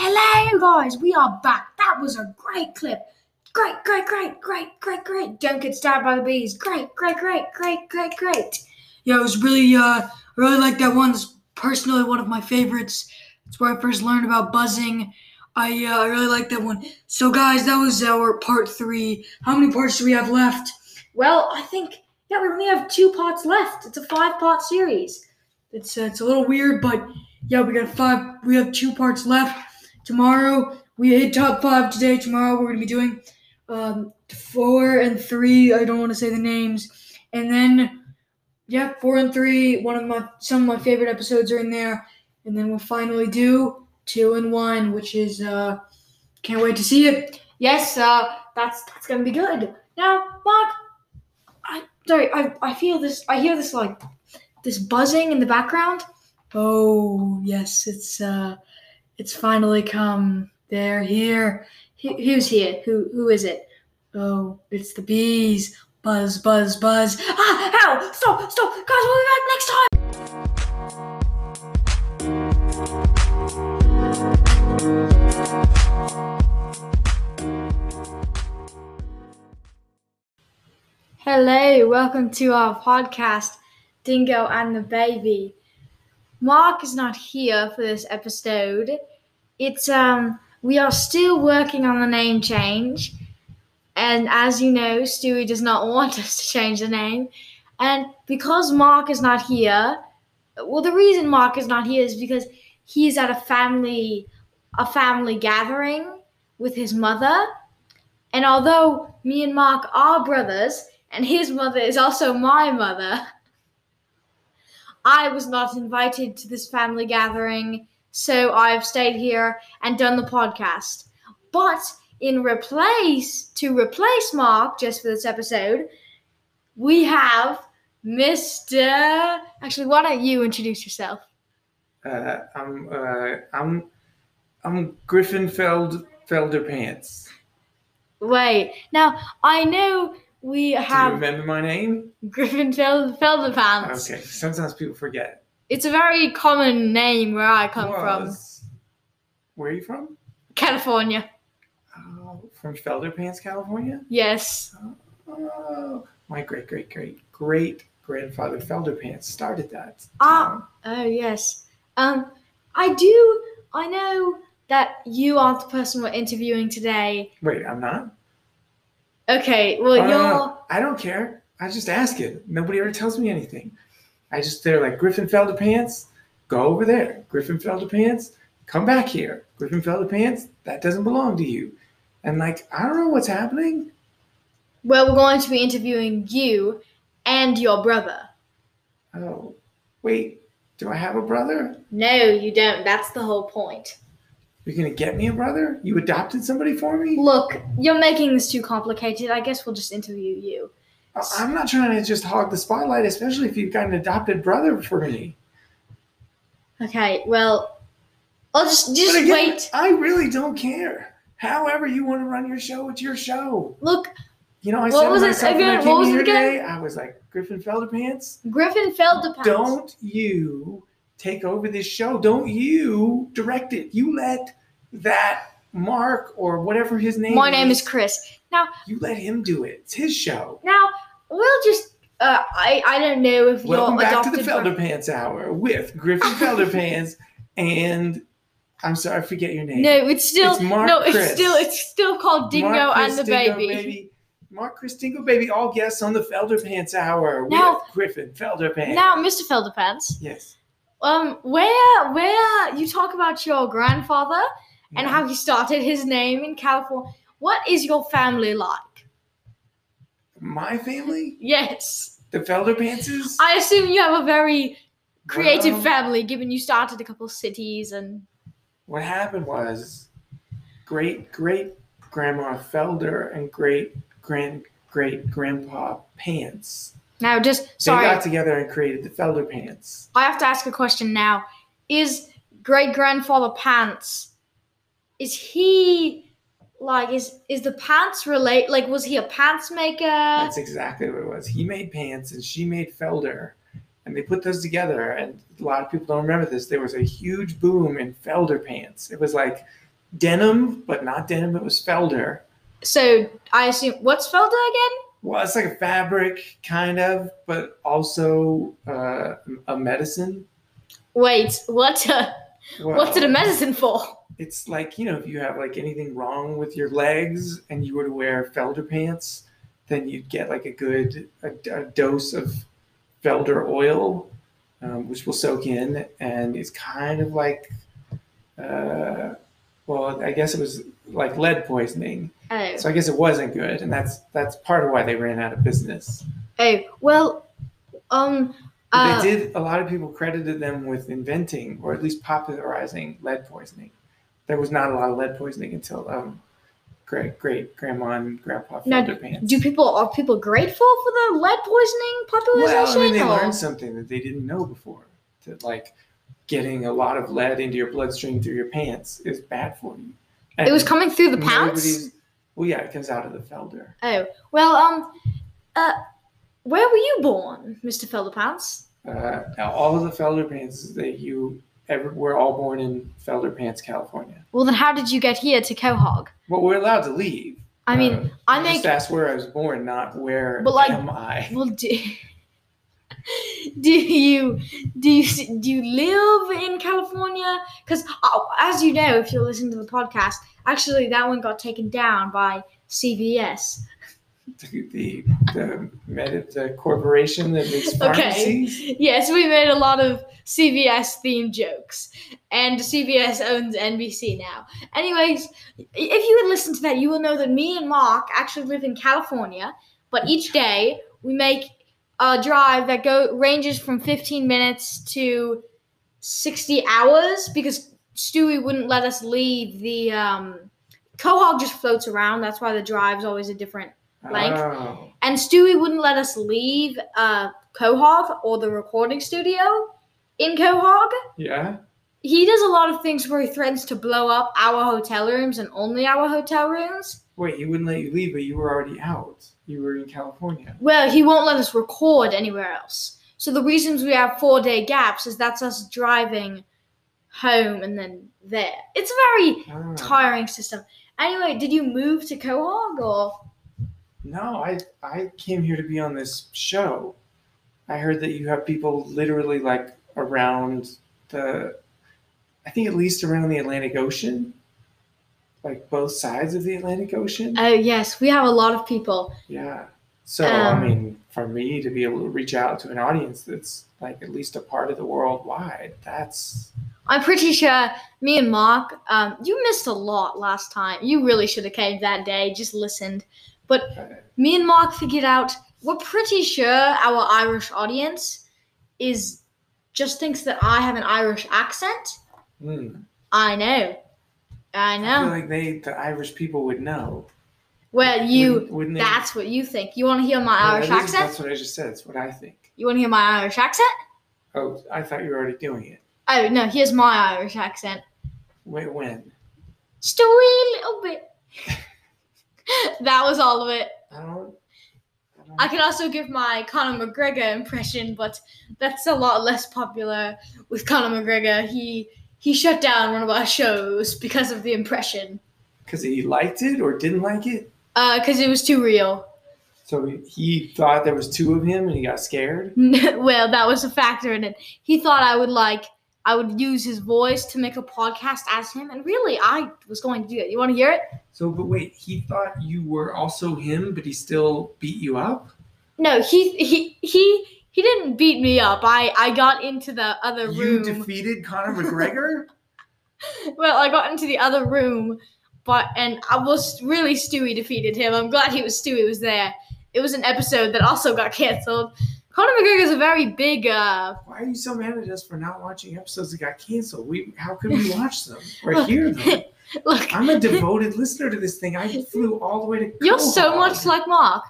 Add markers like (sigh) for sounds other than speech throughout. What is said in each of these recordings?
Hello, guys. We are back. That was a great clip. Great, great, great, great, great, great. Don't get stabbed by the bees. Great, great, great, great, great, great. Yeah, it was really, uh, I really like that one. It's personally one of my favorites. It's where I first learned about buzzing. I, uh, I really like that one. So, guys, that was our part three. How many parts do we have left? Well, I think yeah, we only have two parts left. It's a five-part series. It's, uh, it's a little weird, but yeah, we got five. We have two parts left. Tomorrow we hit top five. Today, tomorrow we're gonna be doing um, four and three. I don't want to say the names, and then yeah, four and three. One of my some of my favorite episodes are in there, and then we'll finally do two and one, which is uh, can't wait to see it. Yes, uh, that's that's gonna be good. Now, Mark, I sorry, I I feel this. I hear this like this buzzing in the background. Oh yes, it's uh, it's finally come. They're here. Who, who's here? Who who is it? Oh, it's the bees. Buzz, buzz, buzz. Ah, ow! Stop, stop, guys. We'll be back next time. Hello, welcome to our podcast, Dingo and the Baby. Mark is not here for this episode. It's um we are still working on the name change. And as you know, Stewie does not (laughs) want us to change the name. And because Mark is not here, well the reason Mark is not here is because he's at a family a family gathering with his mother. And although me and Mark are brothers, and his mother is also my mother, (laughs) I was not invited to this family gathering, so I've stayed here and done the podcast. But in replace, to replace Mark just for this episode, we have Mr. Actually, why don't you introduce yourself? Uh, I'm uh, I'm I'm Griffin Feld Felderpants. Wait, now I know we have. Do you remember my name? Griffin Fel- Felderpants. Okay. Sometimes people forget. It's a very common name where I come from, Where are you from? California. Oh, from Felderpants, California. Yes. Oh, my great great great great grandfather Felderpants started that. Ah. Oh yes. Um, I do. I know that you aren't the person we're interviewing today. Wait, I'm not. Okay. Well, no, you're. I don't care. I just ask it. Nobody ever tells me anything. I just they're like Griffin pants, Go over there, Griffin pants, Come back here, Griffin pants, That doesn't belong to you. And like I don't know what's happening. Well, we're going to be interviewing you and your brother. Oh, wait. Do I have a brother? No, you don't. That's the whole point. You're gonna get me a brother? You adopted somebody for me? Look, you're making this too complicated. I guess we'll just interview you. I'm not trying to just hog the spotlight, especially if you've got an adopted brother for me. Okay. Well, I'll just just again, wait. I really don't care. However you want to run your show, it's your show. Look, You know, I What said was it myself when I again? What was it again? today, I was like, Griffin Felderpants, Griffin Felderpants. don't you take over this show. Don't you direct it. You let that Mark or whatever his name is My is. name is Chris. Now, You let him do it. It's his show. now we'll just. Uh, I I don't know if Welcome your back to the Felderpants Hour with Griffin Felderpants (laughs) and I'm sorry, I forget your name. No, it's still It's Mark no. It's Chris. still it's still called Dingo and the Dingo baby. Mark Chris Dingo Baby, all guests on the Felderpants Hour Now- with Griffin Felderpants. Now, Mr. Felderpants, yes. um, where where you talk about your grandfather and Yeah. how he started his name in California. What is your family like? My family, Yes, the Felderpantses. I assume you have a very creative Well, family, given you started a couple cities and. What happened was great great grandma Felder and great grand great grandpa Pants. Now, just sorry. They got together and created the Felder Pants. I have to ask a question now. Is great grandfather Pants? Is he like is is the pants relate? Like, was he a pants maker? That's exactly what it was. He made pants and she made Felder. And they put those together. And a lot of people don't remember this. There was a huge boom in Felder pants. It was like denim, but not denim. It was Felder. So I assume what's Felder again? Well, it's like a fabric, kind of, but also uh, a medicine. Wait, what? Uh, what's it a medicine for? It's like you know, if you have like anything wrong with your legs and you were to wear Felder pants, then you'd get like a good a, a dose of Felder oil, um, which will soak in, and it's kind of like, uh, well, I guess it was like lead poisoning. Oh, So I guess it wasn't good, and that's that's part of why they ran out of business. oh, well, um, uh, they did. A lot of people credited them with inventing, or at least popularizing, lead poisoning. There was not a lot of lead poisoning until um, great great grandma and grandpa Now, pants. do people are people grateful for the lead poisoning popularization? well, I mean, they or- learned something that they didn't know before. That like getting a lot of lead into your bloodstream through your pants is bad for you. it was coming through the pants. Well, yeah, it comes out of the Felder. Oh, well, um, uh, where were you born, Mister Felderpants? Uh, now, all of the Felder pants that you ever, we're all born in Felder Pants, California. Well, then how did you get here to Quahog? Well, we're allowed to leave. I mean, Uh, I make that's where I was born, not where But, like- am I. (laughs) well, do, (laughs) do you do you do you live in California? Because oh, as you know, if you listen to the podcast, actually that one got taken down by CVS. The the the, corporation that makes (laughs) pharmacies? Okay. Yes, we made a lot of CVS themed jokes, and CVS owns NBC now. Anyways, if you would listen to that, you will know that me and Mark actually live in California, but each day we make a drive that go ranges from 15 minutes to 60 hours because Stewie wouldn't let us leave the um Quahog just floats around. That's why the drive's always a different Like- and Stewie wouldn't let us leave uh, Quahog or the recording studio in Quahog. Yeah. He does a lot of things where he threatens to blow up our hotel rooms and only our hotel rooms. Wait, he wouldn't let you leave, but you were already out. You were in California. Well, he won't let us record anywhere else. So the reasons we have four day gaps is that's us driving home and then there. It's a very Ah. tiring system. Anyway, did you move to Quahog or? No, I I came here to be on this show. I heard that you have people literally like around the I think at least around the Atlantic Ocean. Like both sides of the Atlantic Ocean. Oh yes, we have a lot of people. yeah. So I Um, mean, for me to be able to reach out to an audience that's like at least a part of the world wide, that's I'm pretty sure me and Mark, um, you missed a lot last time. You really should have came that day, just listened. But me and Mark figured out we're pretty sure our Irish audience is just thinks that I have an Irish accent. hmm. I know. I I feel know. like they the Irish people would know. Well, you wouldn't, wouldn't that's what you think. You want to hear my Yeah, Irish that accent? That's what I just said. It's what I think. You want to hear my Irish accent? Oh, I thought you were already doing it. Oh, no, here's my Irish accent. Wait, when? Just a wee little bit. (laughs) (laughs) that was all of it. I don't. I don't I can also give my Conor McGregor impression, but that's a lot less popular with Conor McGregor. He he shut down one of our shows because of the impression, Because he liked it or didn't like it. Uh, because it was too real. So he- he thought there was two of him and he got scared. (laughs) well, that was a factor in it. He thought I would like I would use his voice to make a podcast as him, and really, I was going to do it. You want to hear it? So, but wait, he thought you were also him, but he still beat you up. No, he he he he didn't beat me up. I I got into the other room. You defeated Conor McGregor. (laughs) well, I got into the other room, but and I was really Stewie defeated him. I'm glad he was Stewie was there. It was an episode that also got canceled. Conor McGregor is a very big. uh Why are you so mad at us for not watching episodes that got canceled? We how could we watch them or Look, hear them? (laughs) Look, I'm a devoted listener to this thing. I flew all the way to. you're so much like Mark.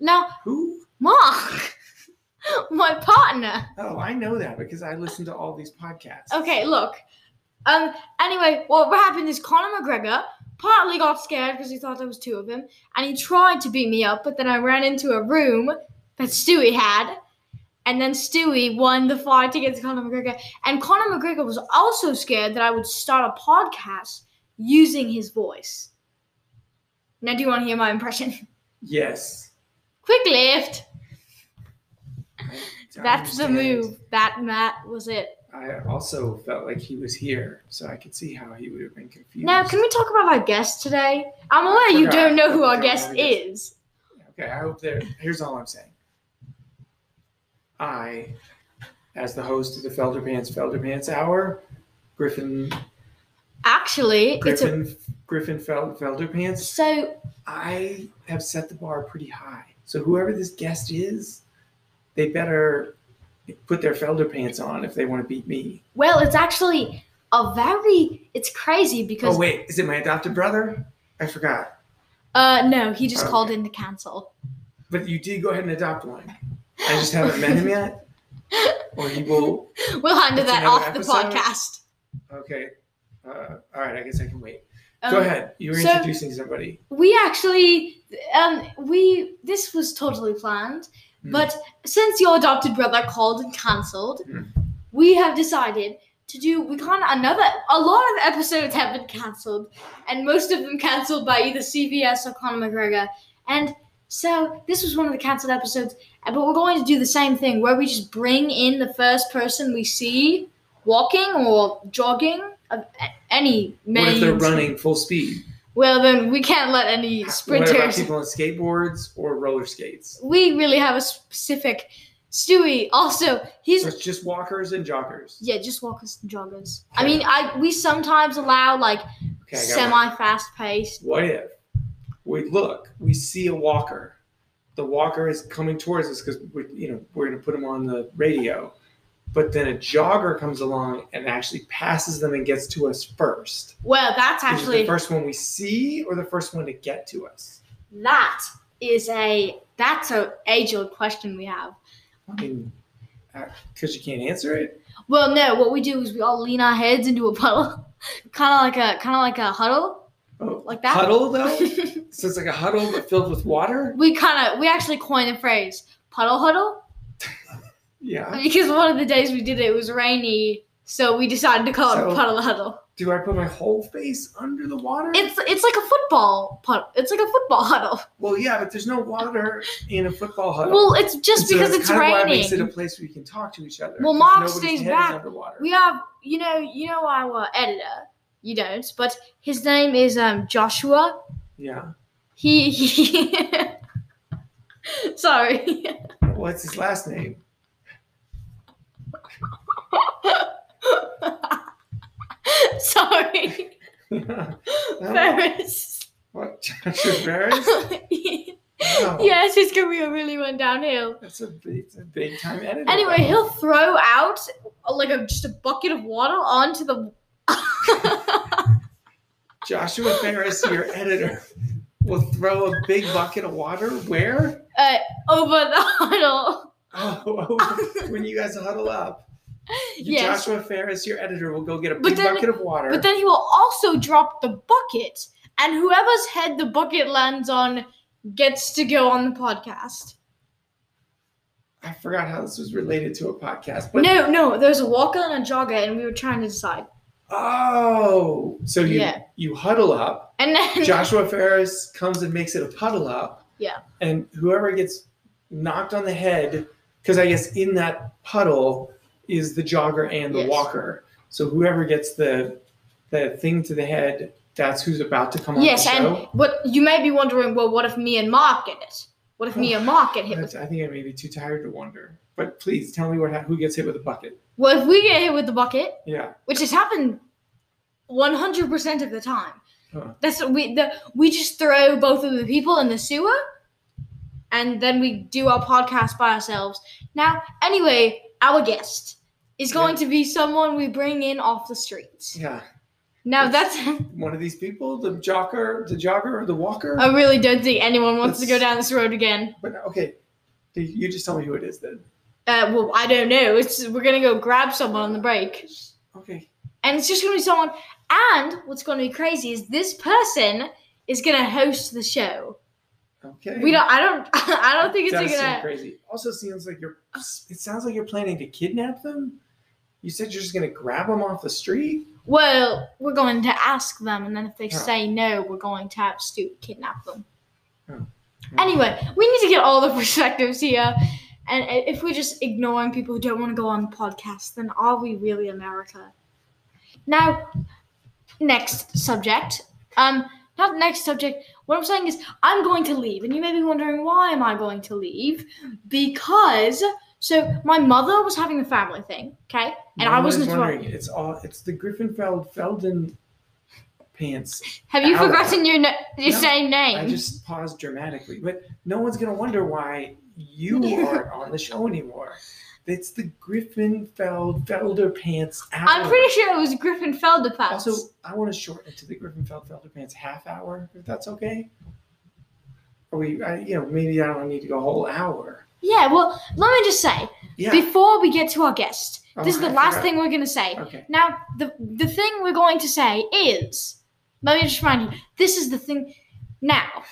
Now, who? Mark, (laughs) my partner. Oh, I know that because I listen to all these podcasts. Okay, look. Um. Anyway, what happened is Conor McGregor partly got scared because he thought there was two of him, and he tried to beat me up. But then I ran into a room that Stewie had, and then Stewie won the fight against Conor McGregor. And Conor McGregor was also scared that I would start a podcast using his voice. Now, do you want to hear my impression? Yes. Quick lift. That's the move. That Matt was it. I also felt like he was here, so I could see how he would have been confused. Now, can we talk about our guest today? I'm aware you don't know who our guest guest. is. Okay, I hope that. Here's all I'm saying. I, as the host of the Felder Pants Felder Pants Hour, Griffin Actually, it's a Griffin Griffin Fel, Felder Pants, so I have set the bar pretty high. So whoever this guest is, they better put their Felder Pants on if they want to beat me. well. It's actually a very. It's crazy because Oh wait, is it my adopted brother? I forgot. uh no, he just Okay. called in to cancel. But you did go ahead and adopt one. I just haven't met him yet. Or he will (laughs) We'll handle that off the podcast. Okay. Uh, all right. I guess I can wait. Um, Go ahead. You were so- introducing somebody. We actually, um, we this was totally planned, Hmm. but since your adopted brother called and cancelled, Hmm. we have decided to do. We can't another. A lot of episodes have been cancelled, and most of them cancelled by either CBS or Conor McGregor. And so this was one of the cancelled episodes. uh, But we're going to do the same thing, where we just bring in the first person we see walking or jogging of any What if they're running full speed? Well, then we can't let any What about sprinters. people on skateboards or roller skates? We really have a specific. Stewie also, he's So it's just walkers and joggers. yeah, just walkers and joggers. I mean, I we sometimes allow like Okay, I got one. semi-fast paced. What if we look, we see a walker. The walker is coming towards us because we, you know, we're going to put him on the radio. But then a jogger comes along and actually passes them and gets to us first. Well, that's Is actually the first one we see or the first one to get to us? that is a that's a age old question we have. I mean, uh, because you can't answer it. Well, no, what we do is we all lean our heads into a puddle, (laughs) kind of like a kind of like a huddle, Oh, like that. huddle though. (laughs) so it's like a huddle but filled with water. we kind of we actually coined the phrase puddle huddle (laughs) Yeah. because one of the days we did it, it was rainy, so we decided to call So- it puddle huddle. Do I put my whole face under the water? It's it's like a football puddle. It's like a football (laughs) huddle. well, yeah, but there's no water in a football huddle. Well, it's just And because it's kind of Why it makes it a place where you can talk to each other. Well, Mark stays back. We have you know you know our editor. You don't, but his name is um Joshua. yeah. He he. (laughs) Sorry. What's his last name? (laughs) Sorry. (laughs) No. Ferris. What? Joshua Ferris? Wow. yes, his career really went downhill. That's a big, it's a big time editor. Anyway, he'll throw out like a just a bucket of water onto the. (laughs) Joshua Ferris, your editor, will throw a big bucket of water where? uh, over the huddle. Oh, oh, when you guys huddle up. Yes. Joshua Ferris, your editor, will go get a big then- bucket of water. But then he will also drop the bucket, and whoever's head the bucket lands on gets to go on the podcast. I forgot how this was related to a podcast. But no, no, there's a walker and a jogger, and we were trying to decide. Oh, so you Yeah. you huddle up. And then (laughs) Joshua Ferris comes and makes it a puddle up. Yeah. And whoever gets knocked on the head, because I guess in that puddle is the jogger and the Yes. walker. So whoever gets the the thing to the head, that's who's about to come on the show. yes, and what you may be wondering, well, what if me and Mark get it? What if me and Mark get hit with? I think I may be too tired to wonder. But please tell me what who gets hit with a bucket. Well, if we get hit with the bucket, Yeah. which has happened 100% of the time. Huh. That's we the we just throw both of the people in the sewer and then we do our podcast by ourselves. Now, anyway, our guest is going to be someone we bring in off the streets. Yeah. Now that's One of these people, the jogger, the jogger or the walker. I really don't think anyone wants to go down this road again. But okay, you just tell me who it is then. Uh, well, I don't know. It's we're gonna go grab someone on the break. Okay. and it's just gonna be someone. And what's gonna be crazy is this person is gonna host the show. Okay. We don't. I don't. (laughs) I don't think it's gonna. Be crazy. Also, seems like you're. Uh. It sounds like you're planning to kidnap them. You said you're just gonna grab them off the street. Well, we're going to ask them, and then if they Oh. say no, we're going to have Stu kidnap them. Oh. Anyway, we need to get all the (laughs) perspectives here. And if we're just ignoring people who don't want to go on the podcast, then are we really America? Now, next subject. Um, not next subject. What I'm saying is, I'm going to leave, and you may be wondering why am I going to leave? Because so my mother was having a family thing, okay, and I wasn't. wondering. It's all. It's the Griffinfeld Felden pants. Have you forgotten your your No, same name? I just paused dramatically, but no one's gonna wonder why you (laughs) aren't on the show anymore. It's the Griffinfeld Felder pants hour. I'm pretty sure it was Griffin Felderpants. Also, I want to shorten it to the Griffinfeld Felder pants half hour, if that's okay. Or we, I, you know, maybe I don't need to go a whole hour. yeah. Well, let me just say Yeah. before we get to our guest, this is the I last forgot. thing we're gonna say. Okay. Now, the the thing we're going to say is, let me just remind you, this is the thing. Now,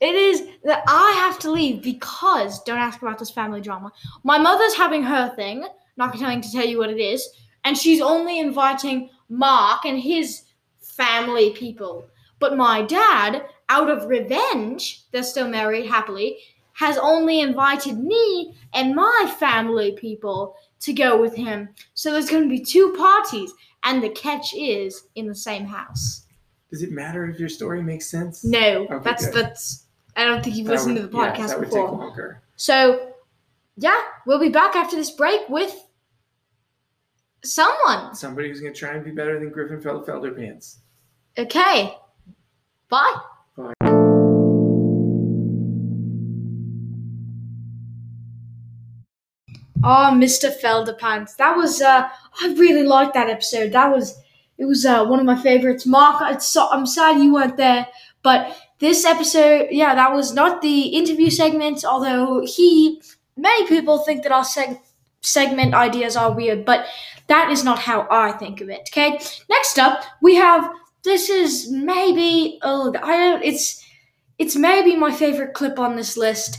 it is that I have to leave because don't ask about this family drama. My mother's having her thing. Not going to tell you what it is, and she's only inviting Mark and his family people. But my dad, out of revenge, they're still married happily, has only invited me and my family people to go with him. So there's going to be two parties, and the catch is in the same house. Does it matter if your story makes sense? No, Okay, that's good. that's. I don't think you've That listened would- to the yeah, podcast that would before. take longer. So, yeah, we'll be back after this break with someone. Somebody who's gonna try and be better than Griffinfeld Felder pants. Okay, bye. Bye. Oh, Mr. Felderpants. That was uh I really liked that episode. That was it was uh one of my favorites. Mark, so, I'm sad you weren't there, but this episode, yeah, that was not the interview segment, although he many people think that our seg- segment ideas are weird, but that is not how I think of it. Okay? Next up, we have this is maybe oh I don't it's it's maybe my favorite clip on this list.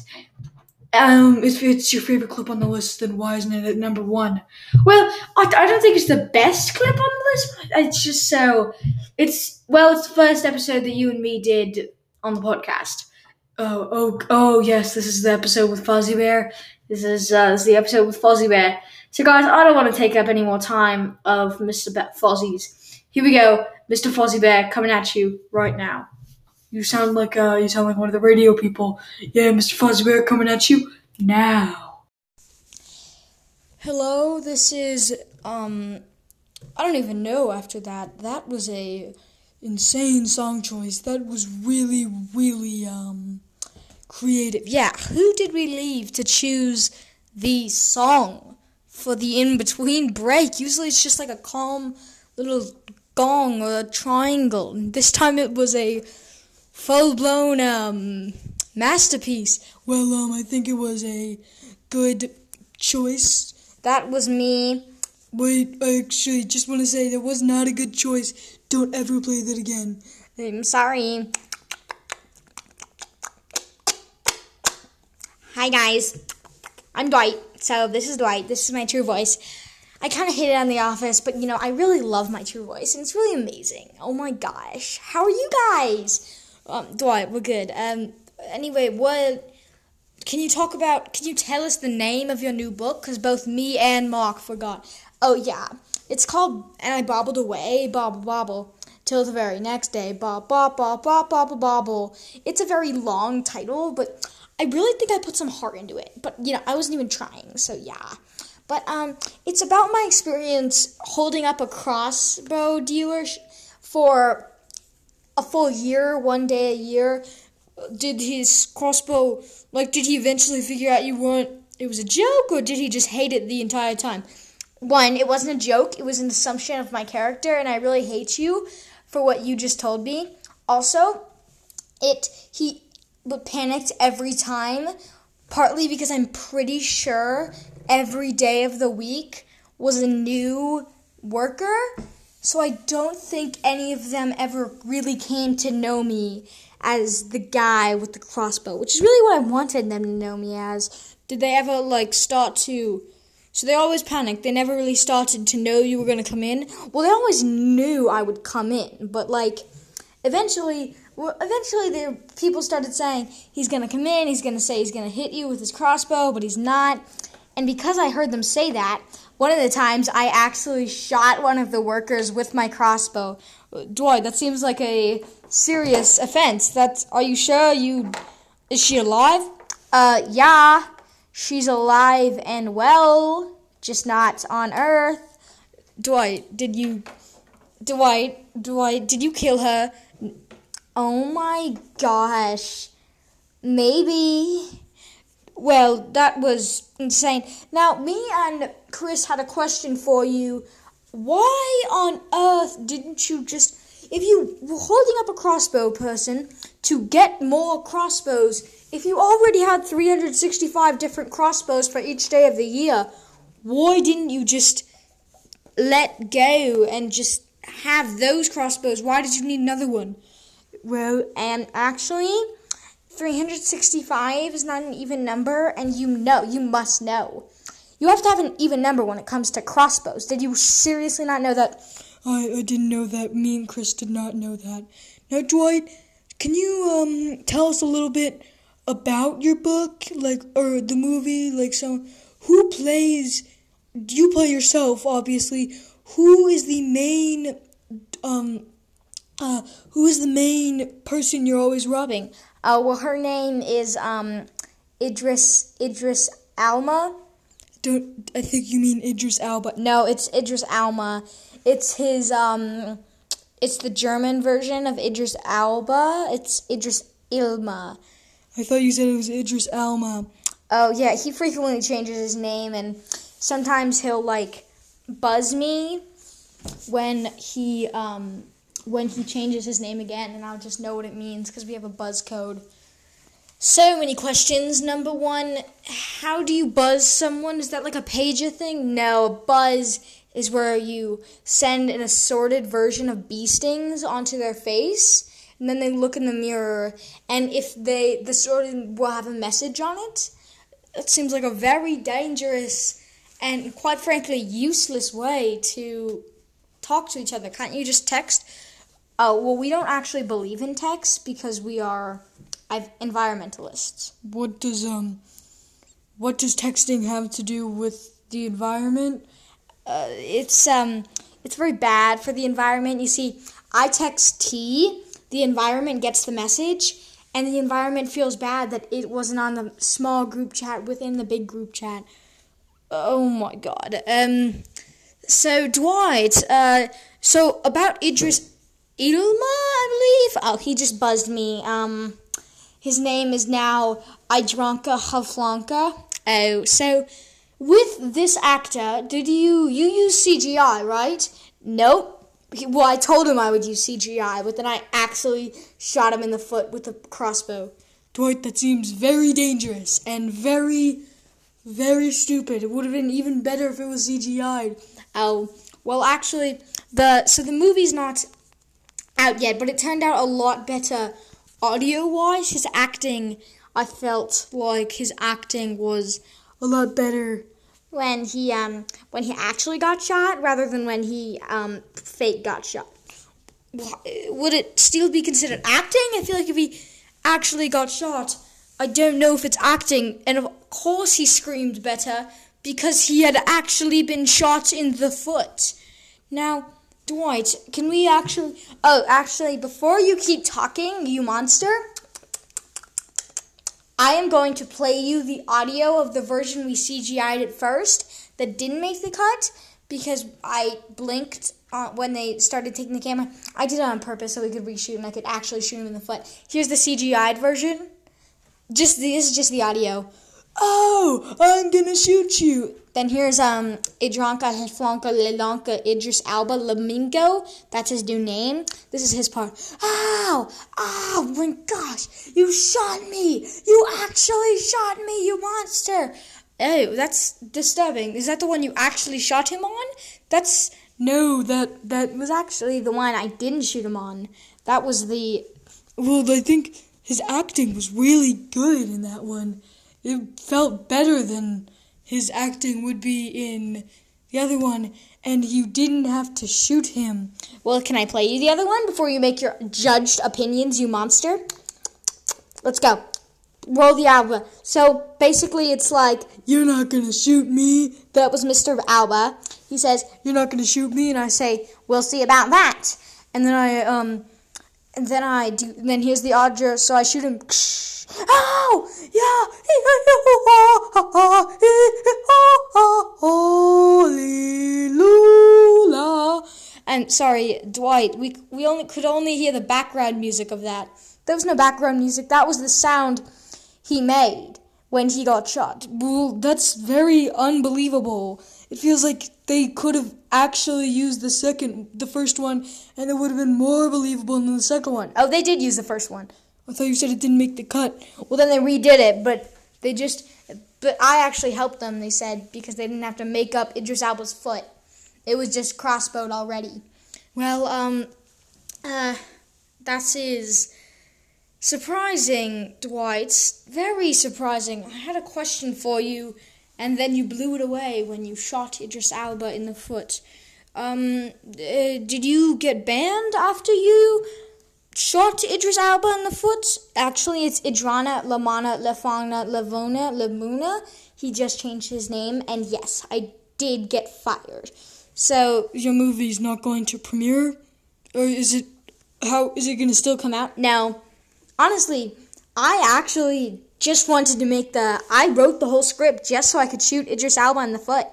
Um, if it's your favorite clip on the list, then why isn't it at number one? Well, I, I don't think it's the best clip on the list. It's just so. It's well, it's the first episode that you and me did on the podcast. Oh, oh, oh, yes, this is the episode with Fuzzy Bear. This is uh, this is the episode with Fuzzy Bear. So, guys, I don't want to take up any more time of Mr. Be-. Here we go, Mr. Fozzie Bear coming at you right now. You sound like uh, you sound like one of the radio people. Yeah, Mr. Fuzzy Bear coming at you now. Hello, this is um I don't even know after that. That was a insane song choice. That was really really um creative. Yeah, who did we leave to choose the song for the in between break? Usually it's just like a calm little gong or a triangle. This time it was a full blown um masterpiece. Well, um, I think it was a good choice. That was me. Wait, I actually just want to say that was not a good choice. Don't ever play that again. I'm sorry. Hi guys, I'm Dwight. So this is Dwight. This is my true voice. I kind of hate it on The Office, but you know I really love my true voice, and it's really amazing. Oh my gosh, how are you guys? Um, Dwight, we're good. Um, anyway, what? Can you talk about? Can you tell us the name of your new book? Because both me and Mark forgot. Oh yeah, it's called "And I Bobbled Away." Bobble bobble till the very next day. Bob, bob, bob, bob, bobble, bobble. It's a very long title, but I really think I put some heart into it. But, you know, I wasn't even trying, so yeah. But, um, it's about my experience holding up a crossbow dealer for a full year, one day a year. Did his crossbow, like, did he eventually figure out you weren't, it was a joke, or did he just hate it the entire time? One, it wasn't a joke, it was an assumption of my character, and I really hate you for what you just told me. Also, it he panicked every time, partly because I'm pretty sure every day of the week was a new worker. So I don't think any of them ever really came to know me as the guy with the crossbow, which is really what I wanted them to know me as. Did they ever like start to So they always panicked. They never really started to know you were going to come in. Well, they always knew I would come in, but like eventually well, eventually the people started saying he's going to come in, he's going to say he's going to hit you with his crossbow, but he's not. And because I heard them say that, one of the times I actually shot one of the workers with my crossbow. Dwight, that seems like a serious offense. That's are you sure you is she alive? Uh yeah. She's alive and well, just not on Earth. Dwight, did you Dwight, Dwight, did you kill her? Oh my gosh. Maybe. Well, that was insane. Now, me and Chris had a question for you. Why on earth didn't you just. If you were holding up a crossbow person to get more crossbows, if you already had 365 different crossbows for each day of the year, why didn't you just let go and just have those crossbows? Why did you need another one? Well, and actually, 365 is not an even number, and you know, you must know. You have to have an even number when it comes to crossbows. Did you seriously not know that? I, I didn't know that. Me and Chris did not know that. Now, Dwight, can you um tell us a little bit about your book, like or the movie, like so who plays? You play yourself, obviously. Who is the main um uh who is the main person you're always robbing? Uh, well, her name is um, Idris Idris Alma. Don't I think you mean Idris Alba. No, it's Idris Alma. It's his um, it's the German version of Idris Alba. It's Idris Ilma. I thought you said it was Idris Alma. Oh yeah, he frequently changes his name, and sometimes he'll like buzz me when he um when he changes his name again, and I'll just know what it means because we have a buzz code. So many questions. Number one, how do you buzz someone? Is that like a pager thing? No, buzz is where you send an assorted version of bee stings onto their face, and then they look in the mirror, and if they the sorted will have a message on it. It seems like a very dangerous and quite frankly useless way to talk to each other. Can't you just text? Oh, well, we don't actually believe in text because we are environmentalists. What does um what does texting have to do with the environment? Uh, it's um it's very bad for the environment. You see, I text T, the environment gets the message, and the environment feels bad that it wasn't on the small group chat within the big group chat. Oh my god. Um so Dwight, uh so about Idris Ilma, I believe. Oh, he just buzzed me. Um his name is now Idranka Havlanka. Oh, so with this actor, did you you use CGI, right? Nope. Well, I told him I would use CGI, but then I actually shot him in the foot with a crossbow. Dwight, that seems very dangerous and very, very stupid. It would have been even better if it was CGI. Oh, well, actually, the so the movie's not out yet, but it turned out a lot better audio wise. His acting, I felt like his acting was A lot better. When he um when he actually got shot rather than when he um fake got shot. Would it still be considered acting? I feel like if he actually got shot, I don't know if it's acting. And of course he screamed better because he had actually been shot in the foot. Now, Dwight, can we actually Oh, actually before you keep talking, you monster, I am going to play you the audio of the version we CGI'd at first that didn't make the cut because I blinked uh, when they started taking the camera. I did it on purpose so we could reshoot and I could actually shoot him in the foot. Here's the CGI'd version. Just this is just the audio. Oh, I'm gonna shoot you. Then here's um Idranka Heflanka Lelanka Idris Alba Lamingo. That's his new name. This is his part. Ow! Oh my gosh! You shot me! You actually shot me, you monster! Oh, that's disturbing. Is that the one you actually shot him on? That's no, that that was actually the one I didn't shoot him on. That was the Well, I think his acting was really good in that one. It felt better than his acting would be in the other one, and you didn't have to shoot him. Well, can I play you the other one before you make your judged opinions, you monster? Let's go. Roll the Alba. So basically, it's like You're not gonna shoot me. that was Mr. Alba. He says, You're not gonna shoot me, and I I say, "We'll see about that." And then I um, and then I do. Then here's the Audra. So I shoot him. Oh yeah. And sorry, Dwight, we we only could only hear the background music of that. There was no background music. That was the sound he made when he got shot. Well, that's very unbelievable. It feels like they could have actually used the second, the first one, and it would have been more believable than the second one. Oh, they did use the first one. I thought you said it didn't make the cut. Well, then they redid it, but they just. But I actually helped them. They said because they didn't have to make up Idris Elba's foot. It was just crossbowed already. Well, um, uh, that is surprising, Dwight. Very surprising. I had a question for you, and then you blew it away when you shot Idris Alba in the foot. Um, uh, did you get banned after you shot Idris Alba in the foot? Actually, it's Idrana Lamana Lafana Lavona Lamuna. He just changed his name, and yes, I did get fired. So Your movie's not going to premiere, or is it? How is it going to still come out? now, honestly, I actually just wanted to make the. I wrote the whole script just so I could shoot Idris Elba in the foot.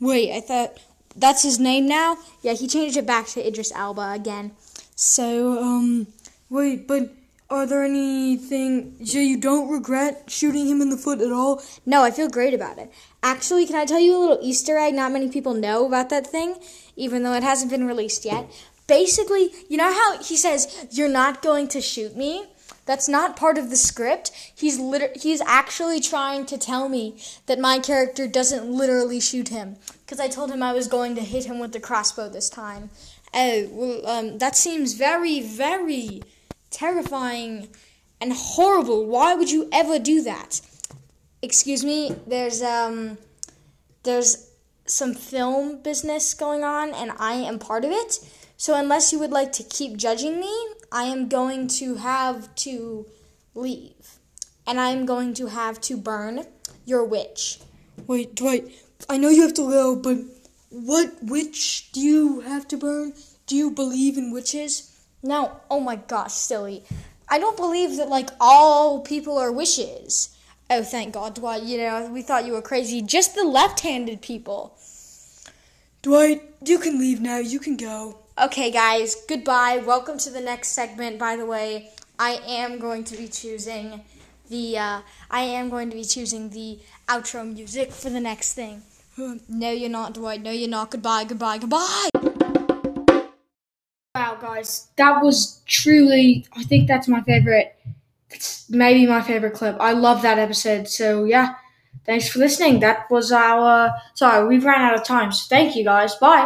Wait, I thought that's his name now. Yeah, he changed it back to Idris Elba again. So, um, wait, but are there anything? So you don't regret shooting him in the foot at all? No, I feel great about it. Actually, can I tell you a little Easter egg not many people know about that thing, even though it hasn't been released yet? Basically, you know how he says, You're not going to shoot me? That's not part of the script. He's liter- he's actually trying to tell me that my character doesn't literally shoot him because I told him I was going to hit him with the crossbow this time. Oh, well, um, that seems very, very terrifying and horrible. Why would you ever do that? excuse me there's um there's some film business going on and i am part of it so unless you would like to keep judging me i am going to have to leave and i'm going to have to burn your witch Wait, Dwight, I know you have to go, but what witch do you have to burn? Do you believe in witches? no oh my gosh silly i don't believe that like all people are wishes oh thank god dwight you know we thought you were crazy just the left-handed people Dwight, you can leave now. You can go. Okay, guys, goodbye. Welcome to the next segment. By the way, I am going to be choosing the uh, I am going to be choosing the outro music for the next thing. No, you're not, Dwight. No, you're not. Goodbye, goodbye, goodbye. Wow, guys, that was truly. I think that's my favorite. It's maybe my favorite clip. I love that episode. So yeah, thanks for listening. That was our. Sorry, we've ran out of time. So thank you, guys. Bye.